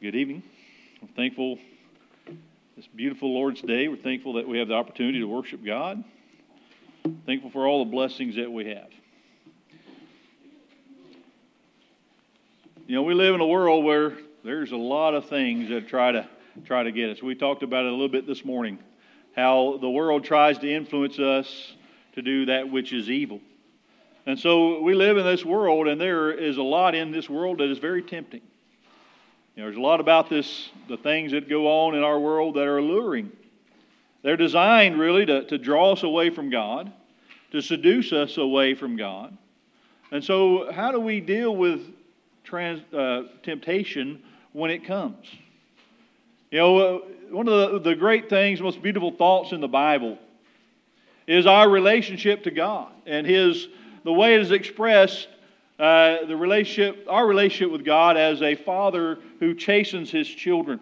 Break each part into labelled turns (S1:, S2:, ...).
S1: Good evening. I'm thankful this beautiful Lord's Day. We're thankful that we have the opportunity to worship God. Thankful for all the blessings that we have. You know, we live in a world where there's a lot of things that try to try to get us. We talked about it a little bit this morning. How the world tries to influence us to do that which is evil. And so we live in this world, and there is a lot in this world that is very tempting. Know, there's a lot about this, the things that go on in our world that are alluring. They're designed really to, to draw us away from God, to seduce us away from God. And so, how do we deal with trans, uh, temptation when it comes? You know, uh, one of the, the great things, most beautiful thoughts in the Bible is our relationship to God and His the way it is expressed uh, the relationship, our relationship with God as a father who chastens his children.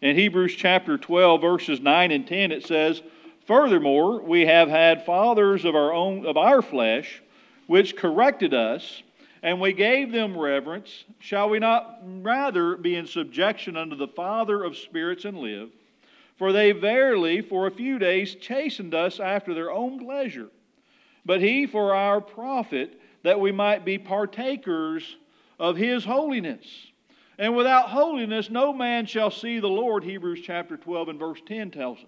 S1: In Hebrews chapter 12, verses 9 and 10, it says, Furthermore, we have had fathers of our own of our flesh, which corrected us, and we gave them reverence. Shall we not rather be in subjection unto the Father of spirits and live? For they verily for a few days chastened us after their own pleasure. But he for our profit that we might be partakers of his holiness. And without holiness, no man shall see the Lord, Hebrews chapter 12 and verse 10 tells us.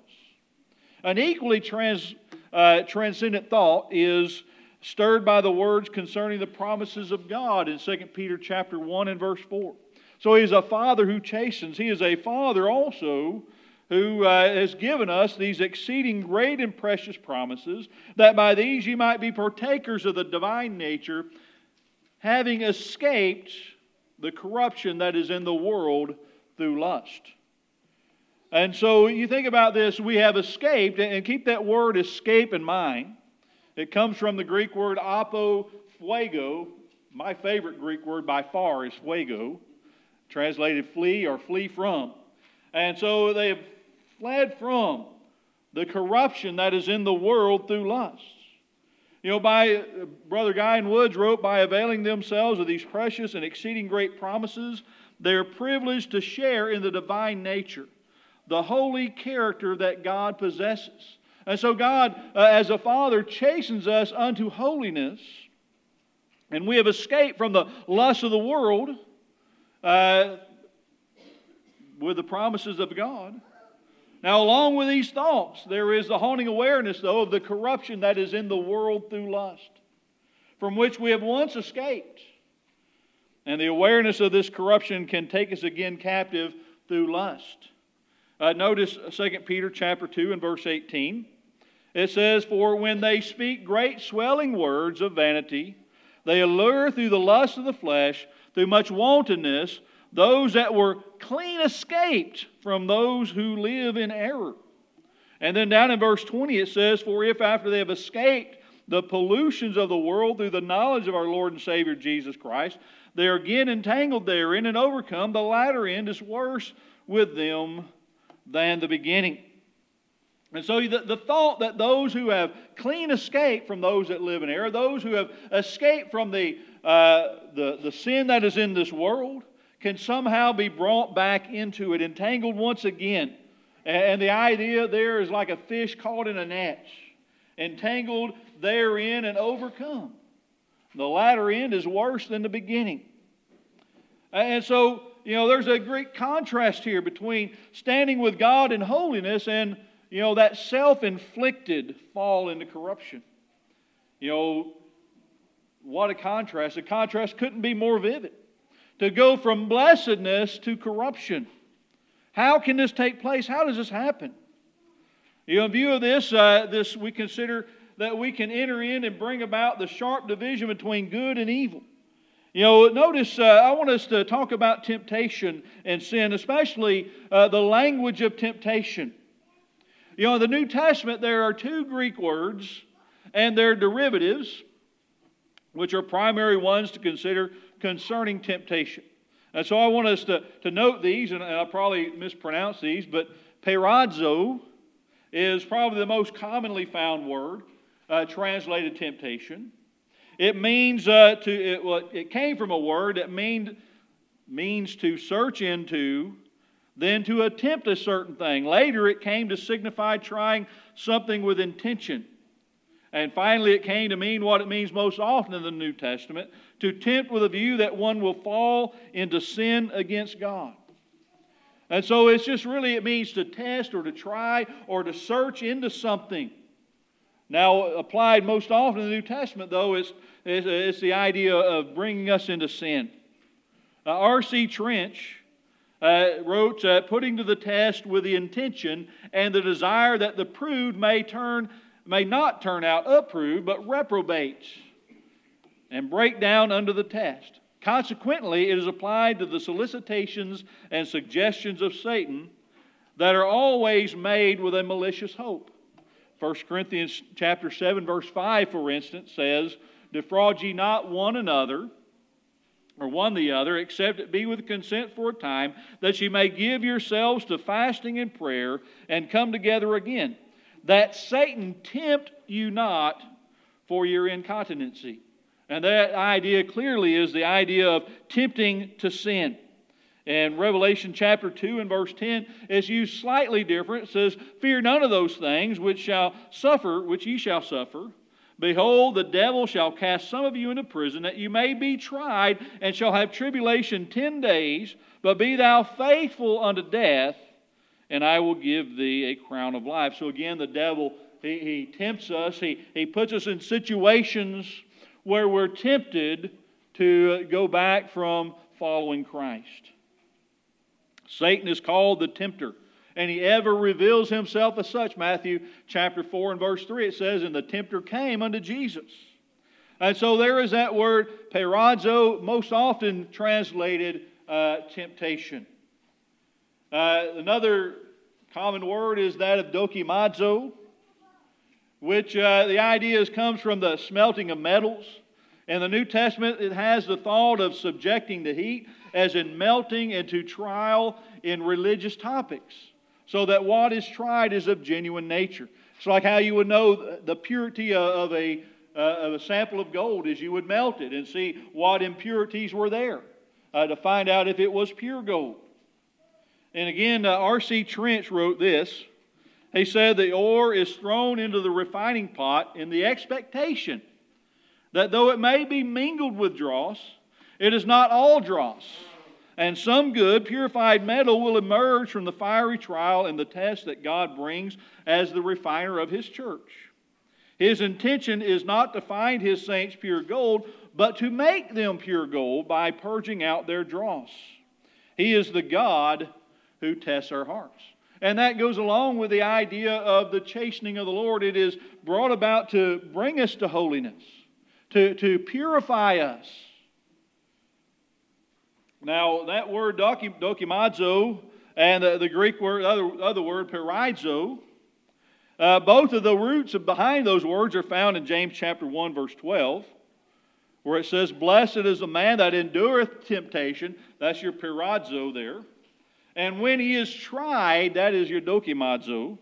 S1: An equally trans, uh, transcendent thought is stirred by the words concerning the promises of God in 2 Peter chapter 1 and verse 4. So he is a father who chastens. He is a father also who uh, has given us these exceeding great and precious promises, that by these you might be partakers of the divine nature, having escaped the corruption that is in the world through lust. And so you think about this, we have escaped, and keep that word escape in mind. It comes from the Greek word apo fuego. My favorite Greek word by far is pheugō, translated flee or flee from. And so they have fled from the corruption that is in the world through lust. You know, by Brother Guy N. Woods wrote, by availing themselves of these precious and exceeding great promises, they are privileged to share in the divine nature, the holy character that God possesses. And so, God, uh, as a Father, chastens us unto holiness, and we have escaped from the lust of the world uh, with the promises of God. Now, along with these thoughts, there is the haunting awareness, though, of the corruption that is in the world through lust, from which we have once escaped. And the awareness of this corruption can take us again captive through lust. Uh, notice 2 Peter chapter 2 and verse 18. It says, For when they speak great swelling words of vanity, they allure through the lust of the flesh, through much wantonness, those that were clean escaped from those who live in error. And then down in verse 20 it says, For if after they have escaped the pollutions of the world through the knowledge of our Lord and Savior Jesus Christ, they are again entangled therein and overcome, the latter end is worse with them than the beginning. And so the, the thought that those who have clean escaped from those that live in error, those who have escaped from the, uh, the, the sin that is in this world, can somehow be brought back into it, entangled once again. And the idea there is like a fish caught in a net, entangled therein and overcome. The latter end is worse than the beginning. And so, you know, there's a great contrast here between standing with God in holiness and, you know, that self inflicted fall into corruption. You know, what a contrast. The contrast couldn't be more vivid to go from blessedness to corruption. How can this take place? How does this happen? You know, in view of this, uh, this we consider that we can enter in and bring about the sharp division between good and evil. You know, notice uh, I want us to talk about temptation and sin, especially uh, the language of temptation. You know, in the New Testament, there are two Greek words and their derivatives, which are primary ones to consider concerning temptation. And so I want us to, to note these, and I'll probably mispronounce these, but peirazo is probably the most commonly found word uh, translated temptation. It means uh, to, it, well, it came from a word that means means to search into, then to attempt a certain thing. Later, it came to signify trying something with intention. And finally, it came to mean what it means most often in the New Testament to tempt with a view that one will fall into sin against God. And so it's just really, it means to test or to try or to search into something. Now, applied most often in the New Testament, though, it's, it's, it's the idea of bringing us into sin. Uh, R.C. Trench uh, wrote, uh, putting to the test with the intention and the desire that the proved may turn, may not turn out approved, but reprobates and break down under the test. Consequently, it is applied to the solicitations and suggestions of Satan that are always made with a malicious hope. 1 Corinthians chapter 7 verse 5 for instance says, "Defraud ye not one another, or one the other, except it be with consent for a time, that ye may give yourselves to fasting and prayer and come together again, that Satan tempt you not for your incontinency." And that idea clearly is the idea of tempting to sin. And Revelation chapter 2 and verse 10 is used slightly different. It says, Fear none of those things which shall suffer, which ye shall suffer. Behold, the devil shall cast some of you into prison, that you may be tried, and shall have tribulation ten days. But be thou faithful unto death, and I will give thee a crown of life. So again, the devil, he, he tempts us, he, he puts us in situations where we're tempted to go back from following Christ. Satan is called the tempter, and he ever reveals himself as such. Matthew chapter 4 and verse 3, it says, And the tempter came unto Jesus. And so there is that word, peirazo, most often translated uh, temptation. Uh, another common word is that of dokimazo, which uh, the idea is, comes from the smelting of metals. In the New Testament, it has the thought of subjecting to heat, as in melting into trial in religious topics, so that what is tried is of genuine nature. It's like how you would know the purity of a, uh, of a sample of gold is you would melt it and see what impurities were there uh, to find out if it was pure gold. And again, uh, R.C. Trench wrote this. He said, The ore is thrown into the refining pot in the expectation that though it may be mingled with dross, it is not all dross. And some good, purified metal will emerge from the fiery trial and the test that God brings as the refiner of His church. His intention is not to find His saints pure gold, but to make them pure gold by purging out their dross. He is the God who tests our hearts. And that goes along with the idea of the chastening of the Lord. It is brought about to bring us to holiness to, to purify us. Now, that word dokimazo and the, Greek word, other, other word, peirazo, uh, both of the roots behind those words are found in James chapter 1, verse 12, where it says, Blessed is the man that endureth temptation. That's your peirazo there. And when he is tried, that is your dokimazo,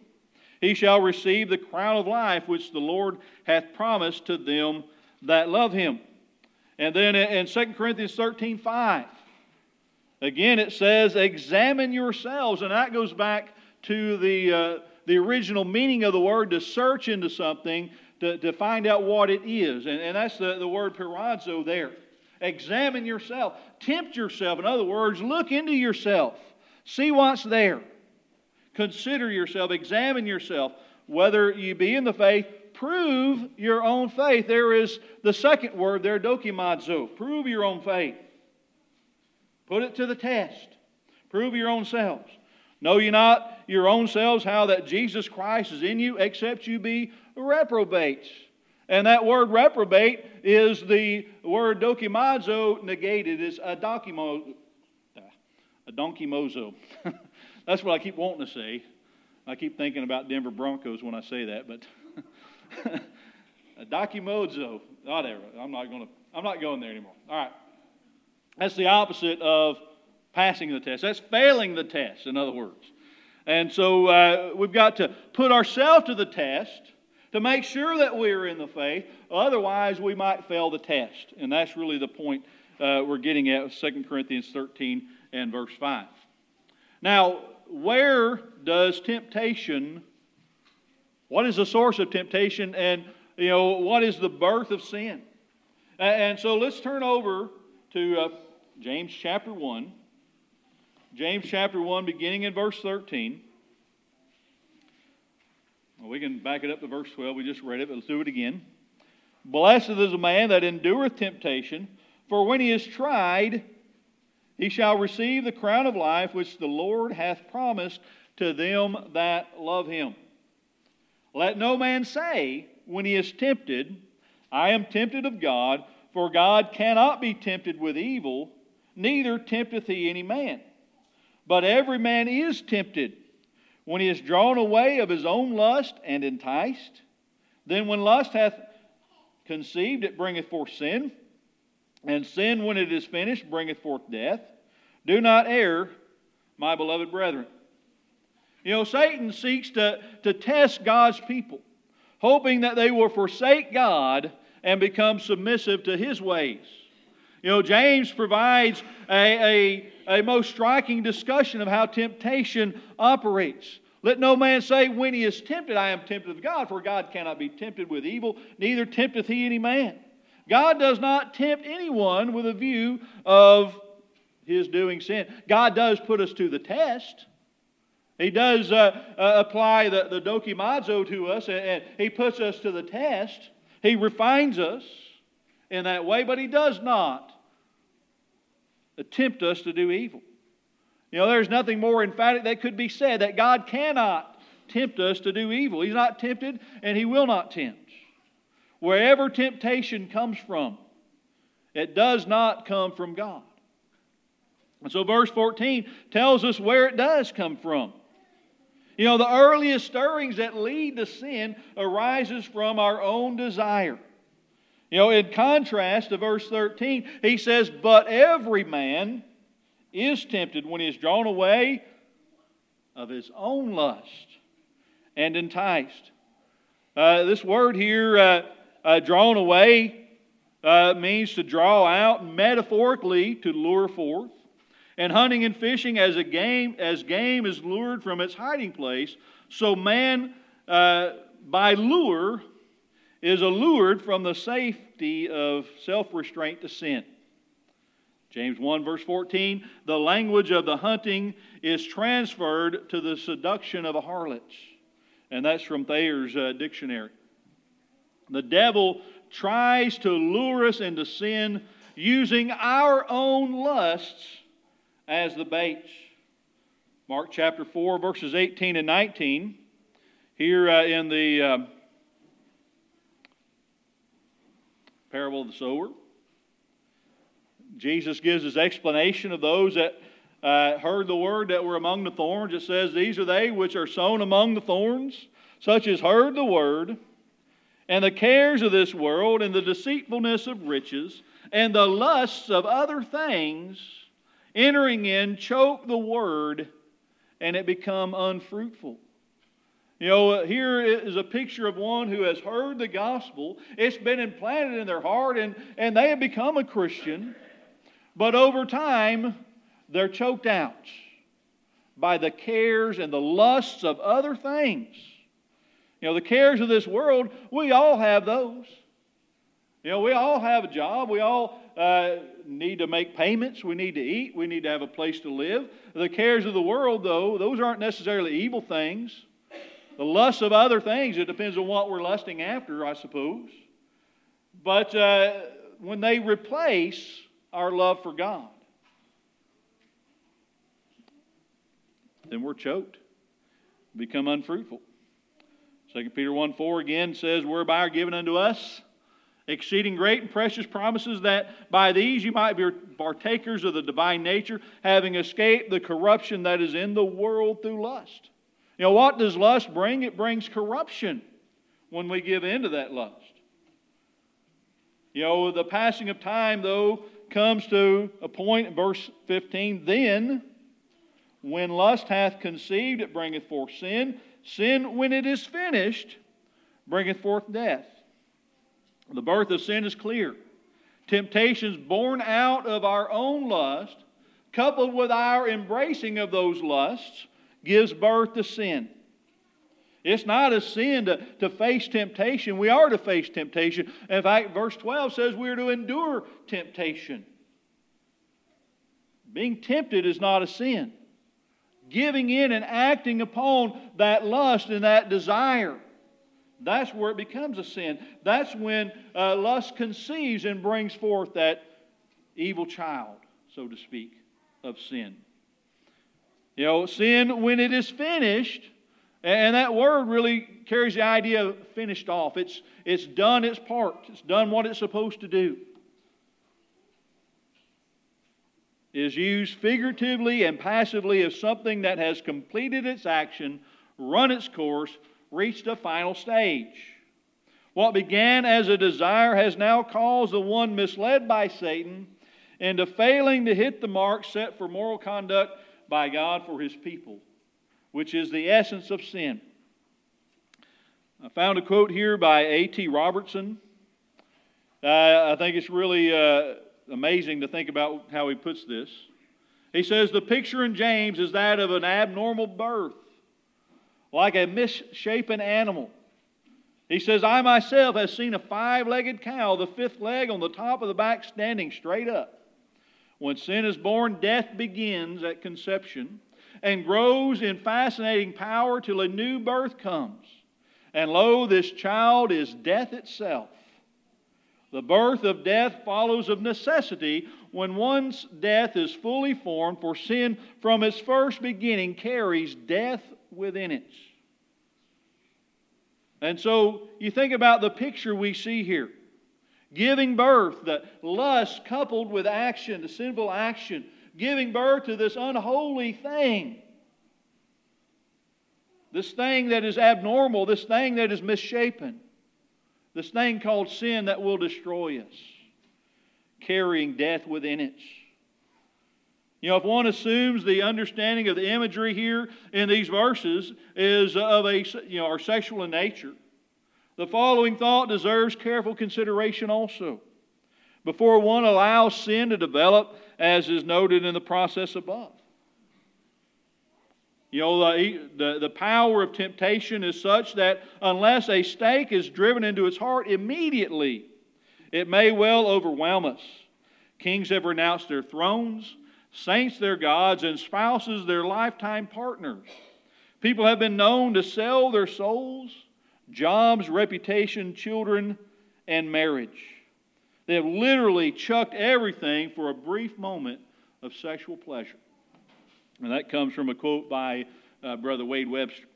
S1: he shall receive the crown of life which the Lord hath promised to them that love him. And then in 2 Corinthians 13 5, again it says, Examine yourselves. And that goes back to the, uh, the original meaning of the word to search into something to, to find out what it is. And, and that's the, the word peirazo there. Examine yourself, tempt yourself. In other words, look into yourself, see what's there. Consider yourself, examine yourself, whether you be in the faith prove your own faith. There is the second word there, dokimazo. Prove your own faith. Put it to the test. Prove your own selves. Know ye not your own selves how that Jesus Christ is in you, except you be reprobates. And that word reprobate is the word dokimazo negated. It's a donkimozo. A donkey mozo. That's what I keep wanting to say. I keep thinking about Denver Broncos when I say that, but a documozo, whatever. I'm not going to. I'm not going there anymore. All right. That's the opposite of passing the test. That's failing the test, in other words. And so uh, we've got to put ourselves to the test to make sure that we're in the faith. Otherwise, we might fail the test. And that's really the point uh, we're getting at with 2 Corinthians 13 and verse 5. Now, where does temptation, what is the source of temptation, and you know, what is the birth of sin? And so let's turn over to uh, James chapter 1. James chapter 1, beginning in verse 13. Well, we can back it up to verse 12. We just read it, but let's do it again. Blessed is a man that endureth temptation, for when he is tried, he shall receive the crown of life which the Lord hath promised to them that love him. Let no man say, when he is tempted, I am tempted of God, for God cannot be tempted with evil, neither tempteth he any man. But every man is tempted when he is drawn away of his own lust and enticed. Then when lust hath conceived, it bringeth forth sin. And sin, when it is finished, bringeth forth death. Do not err, my beloved brethren. You know, Satan seeks to, to test God's people, hoping that they will forsake God and become submissive to his ways. You know, James provides a, a, a most striking discussion of how temptation operates. Let no man say, when he is tempted, I am tempted of God, for God cannot be tempted with evil, neither tempteth he any man. God does not tempt anyone with a view of his doing sin. God does put us to the test. He does uh, uh, apply the, the dokimazo to us, and, and he puts us to the test. He refines us in that way, but he does not tempt us to do evil. You know, there's nothing more emphatic that could be said that God cannot tempt us to do evil. He's not tempted, and he will not tempt. Wherever temptation comes from, it does not come from God. And so verse 14 tells us where it does come from. You know, the earliest stirrings that lead to sin arises from our own desire. You know, in contrast to verse 13, he says, But every man is tempted when he is drawn away of his own lust and enticed. Uh, this word here, uh, uh, drawn away, uh, means to draw out, metaphorically, to lure forth. And hunting and fishing as a game, as game is lured from its hiding place, so man uh, by lure is allured from the safety of self restraint to sin. James 1, verse 14 the language of the hunting is transferred to the seduction of a harlot. And that's from Thayer's uh, dictionary. The devil tries to lure us into sin using our own lusts as the baits. Mark chapter 4, verses 18 and 19. Here uh, in the uh, parable of the sower, Jesus gives his explanation of those that uh, heard the word that were among the thorns. It says, These are they which are sown among the thorns, such as heard the word, and the cares of this world, and the deceitfulness of riches, and the lusts of other things entering in choke the word and it become unfruitful. You know, here is a picture of one who has heard the gospel. It's been implanted in their heart, and, and they have become a Christian. But over time, they're choked out by the cares and the lusts of other things. You know, the cares of this world, we all have those. You know, we all have a job. We all uh, need to make payments. We need to eat. We need to have a place to live. The cares of the world, though, those aren't necessarily evil things. The lusts of other things, it depends on what we're lusting after, I suppose. But uh, when they replace our love for God, then we're choked, become unfruitful. 2 Peter 1 4 again says, Whereby are given unto us exceeding great and precious promises, that by these you might be partakers of the divine nature, having escaped the corruption that is in the world through lust. You know, what does lust bring? It brings corruption when we give in to that lust. You know, the passing of time, though, comes to a point in verse 15. Then, when lust hath conceived, it bringeth forth sin. Sin, when it is finished, bringeth forth death. The birth of sin is clear. Temptations born out of our own lust, coupled with our embracing of those lusts, gives birth to sin. It's not a sin to, to face temptation. We are to face temptation. In fact, verse 12 says we're to endure temptation. Being tempted is not a sin. Giving in and acting upon that lust and that desire, that's where it becomes a sin. That's when uh, lust conceives and brings forth that evil child, so to speak, of sin. You know, sin, when it is finished, and that word really carries the idea of finished off. It's, it's done its part, it's done what it's supposed to do. It is used figuratively and passively as something that has completed its action, run its course, reached a final stage. What began as a desire has now caused the one misled by Satan into failing to hit the mark set for moral conduct by God for his people which is the essence of sin. I found a quote here by A.T. Robertson. Uh, I think it's really uh, amazing to think about how he puts this. He says, The picture in James is that of an abnormal birth, like a misshapen animal. He says, I myself have seen a five legged cow, the fifth leg on the top of the back standing straight up. When sin is born, death begins at conception and grows in fascinating power till a new birth comes. And lo, this child is death itself. The birth of death follows of necessity when one's death is fully formed, for sin from its first beginning carries death within it. And so you think about the picture we see here giving birth, the lust coupled with action, the sinful action, giving birth to this unholy thing. This thing that is abnormal, this thing that is misshapen, this thing called sin that will destroy us, carrying death within it. You know, if one assumes the understanding of the imagery here in these verses is of a, you know, are sexual in nature, the following thought deserves careful consideration also. Before one allows sin to develop, as is noted in the process above. You know, the, the, the power of temptation is such that unless a stake is driven into its heart immediately, it may well overwhelm us. Kings have renounced their thrones, saints their gods, and spouses their lifetime partners. People have been known to sell their souls, jobs, reputation, children, and marriage. They have literally chucked everything for a brief moment of sexual pleasure. And that comes from a quote by uh, Brother Wade Webster.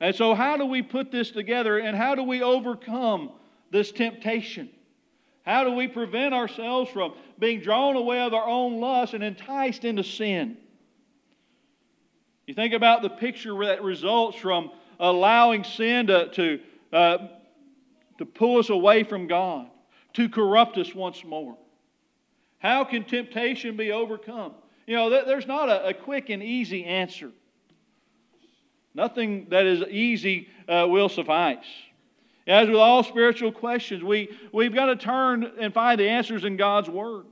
S1: And so, how do we put this together and how do we overcome this temptation? How do we prevent ourselves from being drawn away of our own lust and enticed into sin? You think about the picture that results from allowing sin to, to, uh, to pull us away from God, to corrupt us once more. How can temptation be overcome? You know, there's not a, a quick and easy answer. Nothing that is easy uh, will suffice. As with all spiritual questions, we, we've got to turn and find the answers in God's Word.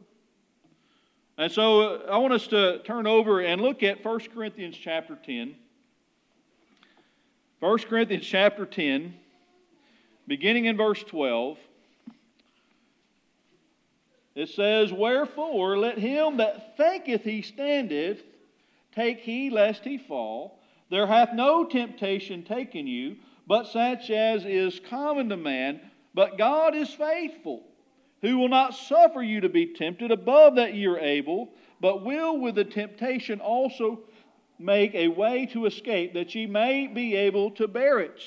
S1: And so uh, I want us to turn over and look at 1 Corinthians chapter 10. 1 Corinthians chapter 10, beginning in verse 12. It says, Wherefore let him that thinketh he standeth take heed lest he fall. There hath no temptation taken you, but such as is common to man. But God is faithful, who will not suffer you to be tempted above that ye are able, but will with the temptation also make a way to escape, that ye may be able to bear it.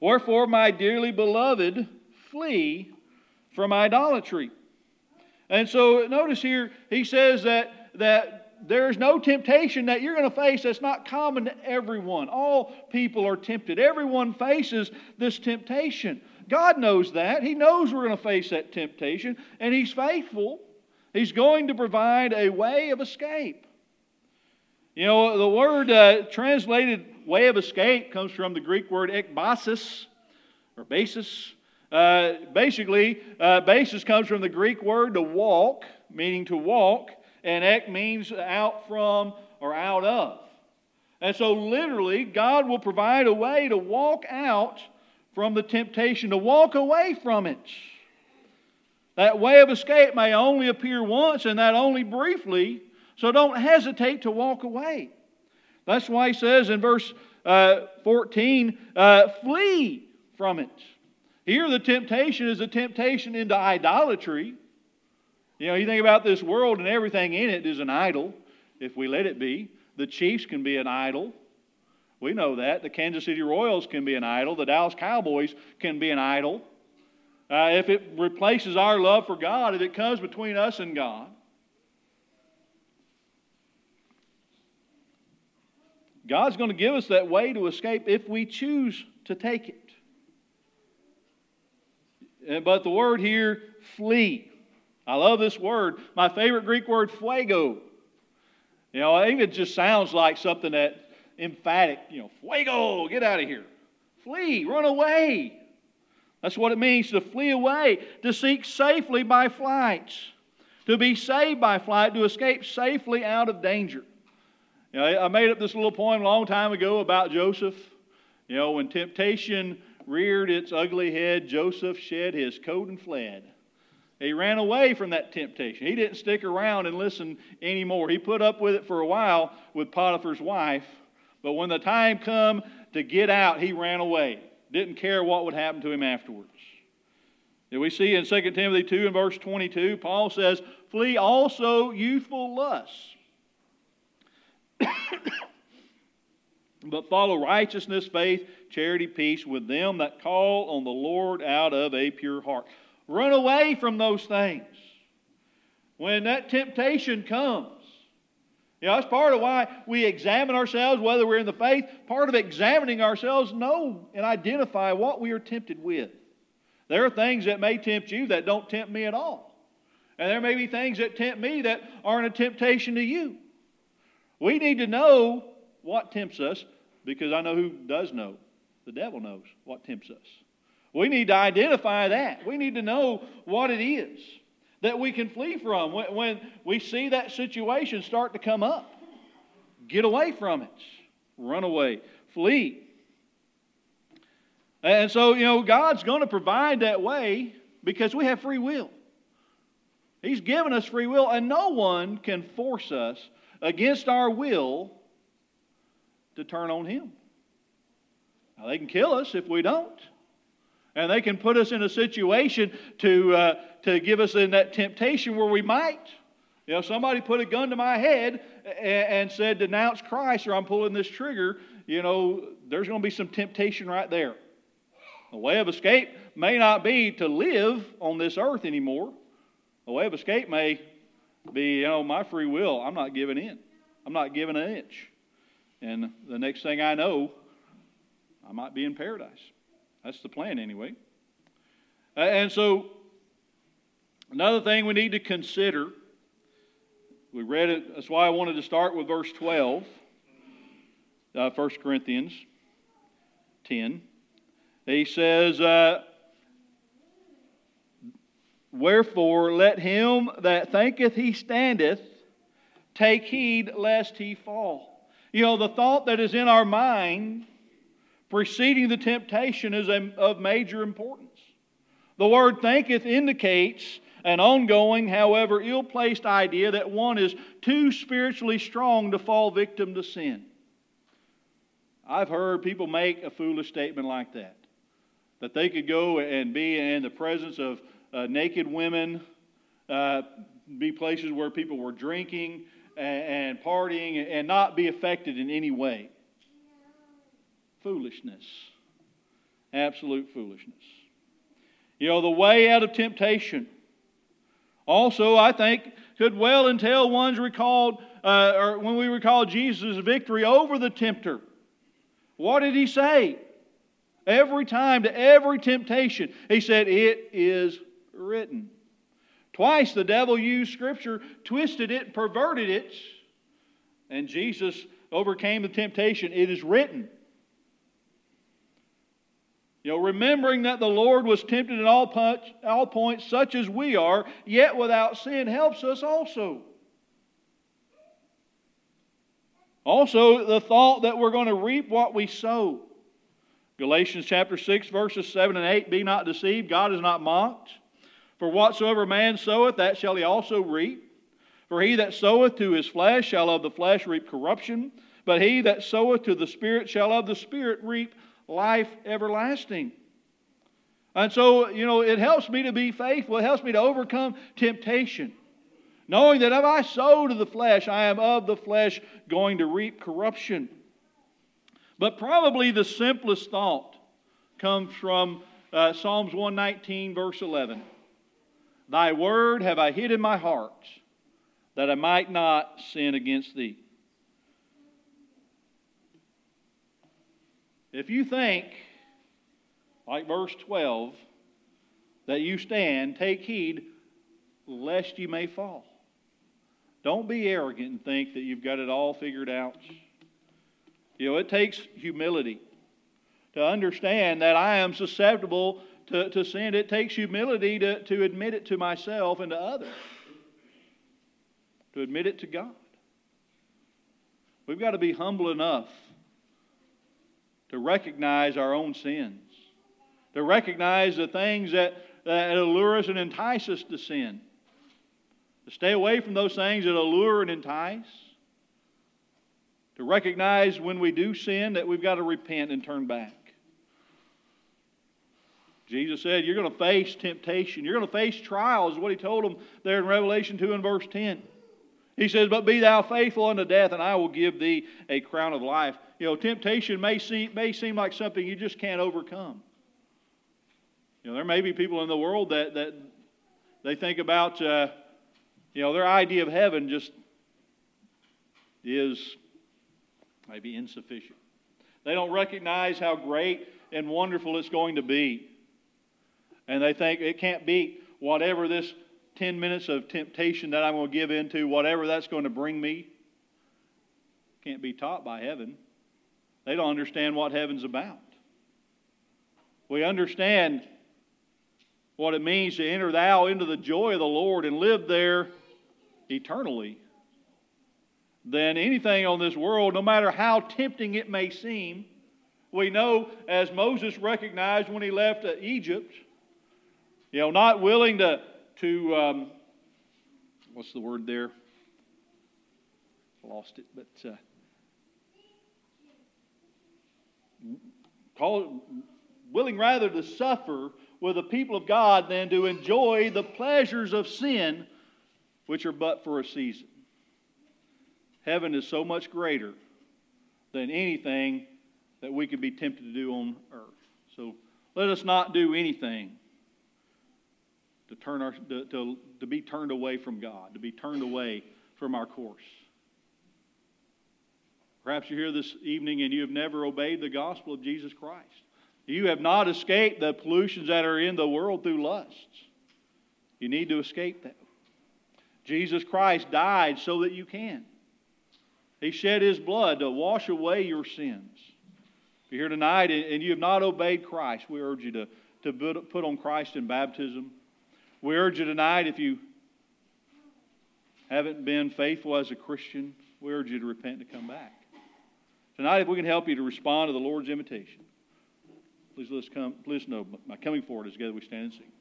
S1: Wherefore, my dearly beloved, flee from idolatry. And so notice here, he says that, that there's no temptation that you're going to face that's not common to everyone. All people are tempted. Everyone faces this temptation. God knows that. He knows we're going to face that temptation, and He's faithful. He's going to provide a way of escape. You know, the word uh, translated way of escape comes from the Greek word ekbasis or basis. Uh, basically, uh, basis comes from the Greek word to walk, meaning to walk, and ek means out from or out of. And so, literally, God will provide a way to walk out from the temptation, to walk away from it. That way of escape may only appear once and that only briefly, so don't hesitate to walk away. That's why he says in verse uh, 14, uh, flee from it. Here, the temptation is a temptation into idolatry. You know, you think about this world and everything in it is an idol, if we let it be. The Chiefs can be an idol. We know that. The Kansas City Royals can be an idol. The Dallas Cowboys can be an idol. Uh, if it replaces our love for God, if it comes between us and God, God's going to give us that way to escape if we choose to take it. But the word here, flee. I love this word. My favorite Greek word, pheugō. You know, I think it just sounds like something that emphatic, you know, pheugō, get out of here. Flee, run away. That's what it means to flee away, to seek safely by flight, to be saved by flight, to escape safely out of danger. You know, I made up this little poem a long time ago about Joseph. You know, when temptation reared its ugly head, Joseph shed his coat and fled. He ran away from that temptation. He didn't stick around and listen anymore. He put up with it for a while with Potiphar's wife, but when the time come to get out, he ran away didn't care what would happen to him afterwards. And we see in 2 Timothy 2 and verse 22, Paul says, Flee also youthful lusts. but follow righteousness, faith, charity, peace with them that call on the Lord out of a pure heart. Run away from those things. When that temptation comes, you know, that's part of why we examine ourselves, whether we're in the faith. Part of examining ourselves, know and identify what we are tempted with. There are things that may tempt you that don't tempt me at all. And there may be things that tempt me that aren't a temptation to you. We need to know what tempts us because I know who does know. The devil knows what tempts us. We need to identify that. We need to know what it is that we can flee from. When, when we see that situation start to come up, get away from it, run away, flee. And so, you know, God's going to provide that way because we have free will. He's given us free will, and no one can force us against our will to turn on Him. Now, they can kill us if we don't. And they can put us in a situation to, uh, to give us in that temptation where we might. You know, somebody put a gun to my head and, and said, denounce Christ or I'm pulling this trigger, you know, there's going to be some temptation right there. A way of escape may not be to live on this earth anymore. A way of escape may be, you know, my free will. I'm not giving in. I'm not giving an inch. And the next thing I know, I might be in paradise. That's the plan, anyway. And so, another thing we need to consider, we read it, that's why I wanted to start with verse 12, uh, 1 Corinthians 10. He says, uh, Wherefore, let him that thinketh he standeth take heed lest he fall. You know, the thought that is in our mind preceding the temptation is of major importance. The word thinketh indicates an ongoing, however ill placed idea that one is too spiritually strong to fall victim to sin. I've heard people make a foolish statement like that that they could go and be in the presence of uh, naked women, uh, be places where people were drinking and, and partying, and not be affected in any way foolishness. Absolute foolishness. You know, the way out of temptation also, I think, could well entail one's recalled, uh, or when we recall Jesus' victory over the tempter. What did he say? Every time to every temptation, he said, It is written. Twice the devil used Scripture, twisted it, perverted it, and Jesus overcame the temptation. It is written. You know, remembering that the Lord was tempted in all, punch, all points, such as we are, yet without sin, helps us also. Also, the thought that we're going to reap what we sow. Galatians chapter 6, verses 7 and 8 Be not deceived, God is not mocked. For whatsoever man soweth, that shall he also reap. For he that soweth to his flesh shall of the flesh reap corruption, but he that soweth to the Spirit shall of the Spirit reap life everlasting. And so, you know, it helps me to be faithful. It helps me to overcome temptation. Knowing that if I sow to the flesh, I am of the flesh going to reap corruption. But probably the simplest thought comes from uh, Psalms 119, verse 11. Thy word have I hid in my heart, that I might not sin against thee. If you think, like verse 12, that you stand, take heed lest you may fall. Don't be arrogant and think that you've got it all figured out. You know, it takes humility to understand that I am susceptible to, to sin. It takes humility to, to admit it to myself and to others, to admit it to God. We've got to be humble enough to recognize our own sins, to recognize the things that, that allure us and entice us to sin, to stay away from those things that allure and entice, to recognize when we do sin that we've got to repent and turn back. Jesus said, You're going to face temptation. You're going to face trials, is what he told them there in Revelation 2 and verse 10. He says, But be thou faithful unto death, and I will give thee a crown of life. You know, temptation may seem, may seem like something you just can't overcome. You know, there may be people in the world that, that they think about, uh, you know, their idea of heaven just is maybe insufficient. They don't recognize how great and wonderful it's going to be. And they think it can't beat whatever this 10 minutes of temptation that I'm going to give into, whatever that's going to bring me. Can't be taught by heaven. They don't understand what heaven's about. We understand what it means to enter thou into the joy of the Lord and live there eternally. than anything on this world, no matter how tempting it may seem, we know as Moses recognized when he left Egypt, you know, not willing to, to um, what's the word there? Lost it, but uh, call, willing rather to suffer with the people of God than to enjoy the pleasures of sin, which are but for a season. Heaven is so much greater than anything that we could be tempted to do on earth. So let us not do anything to, turn our, to, to, to be turned away from God, to be turned away from our course. Perhaps you're here this evening and you have never obeyed the gospel of Jesus Christ. You have not escaped the pollutions that are in the world through lusts. You need to escape that. Jesus Christ died so that you can. He shed his blood to wash away your sins. If you're here tonight and you have not obeyed Christ, we urge you to, to put on Christ in baptism. We urge you tonight, if you haven't been faithful as a Christian, we urge you to repent and to come back. Tonight, if we can help you to respond to the Lord's invitation, please let us come, please know by coming forward as together we stand and sing.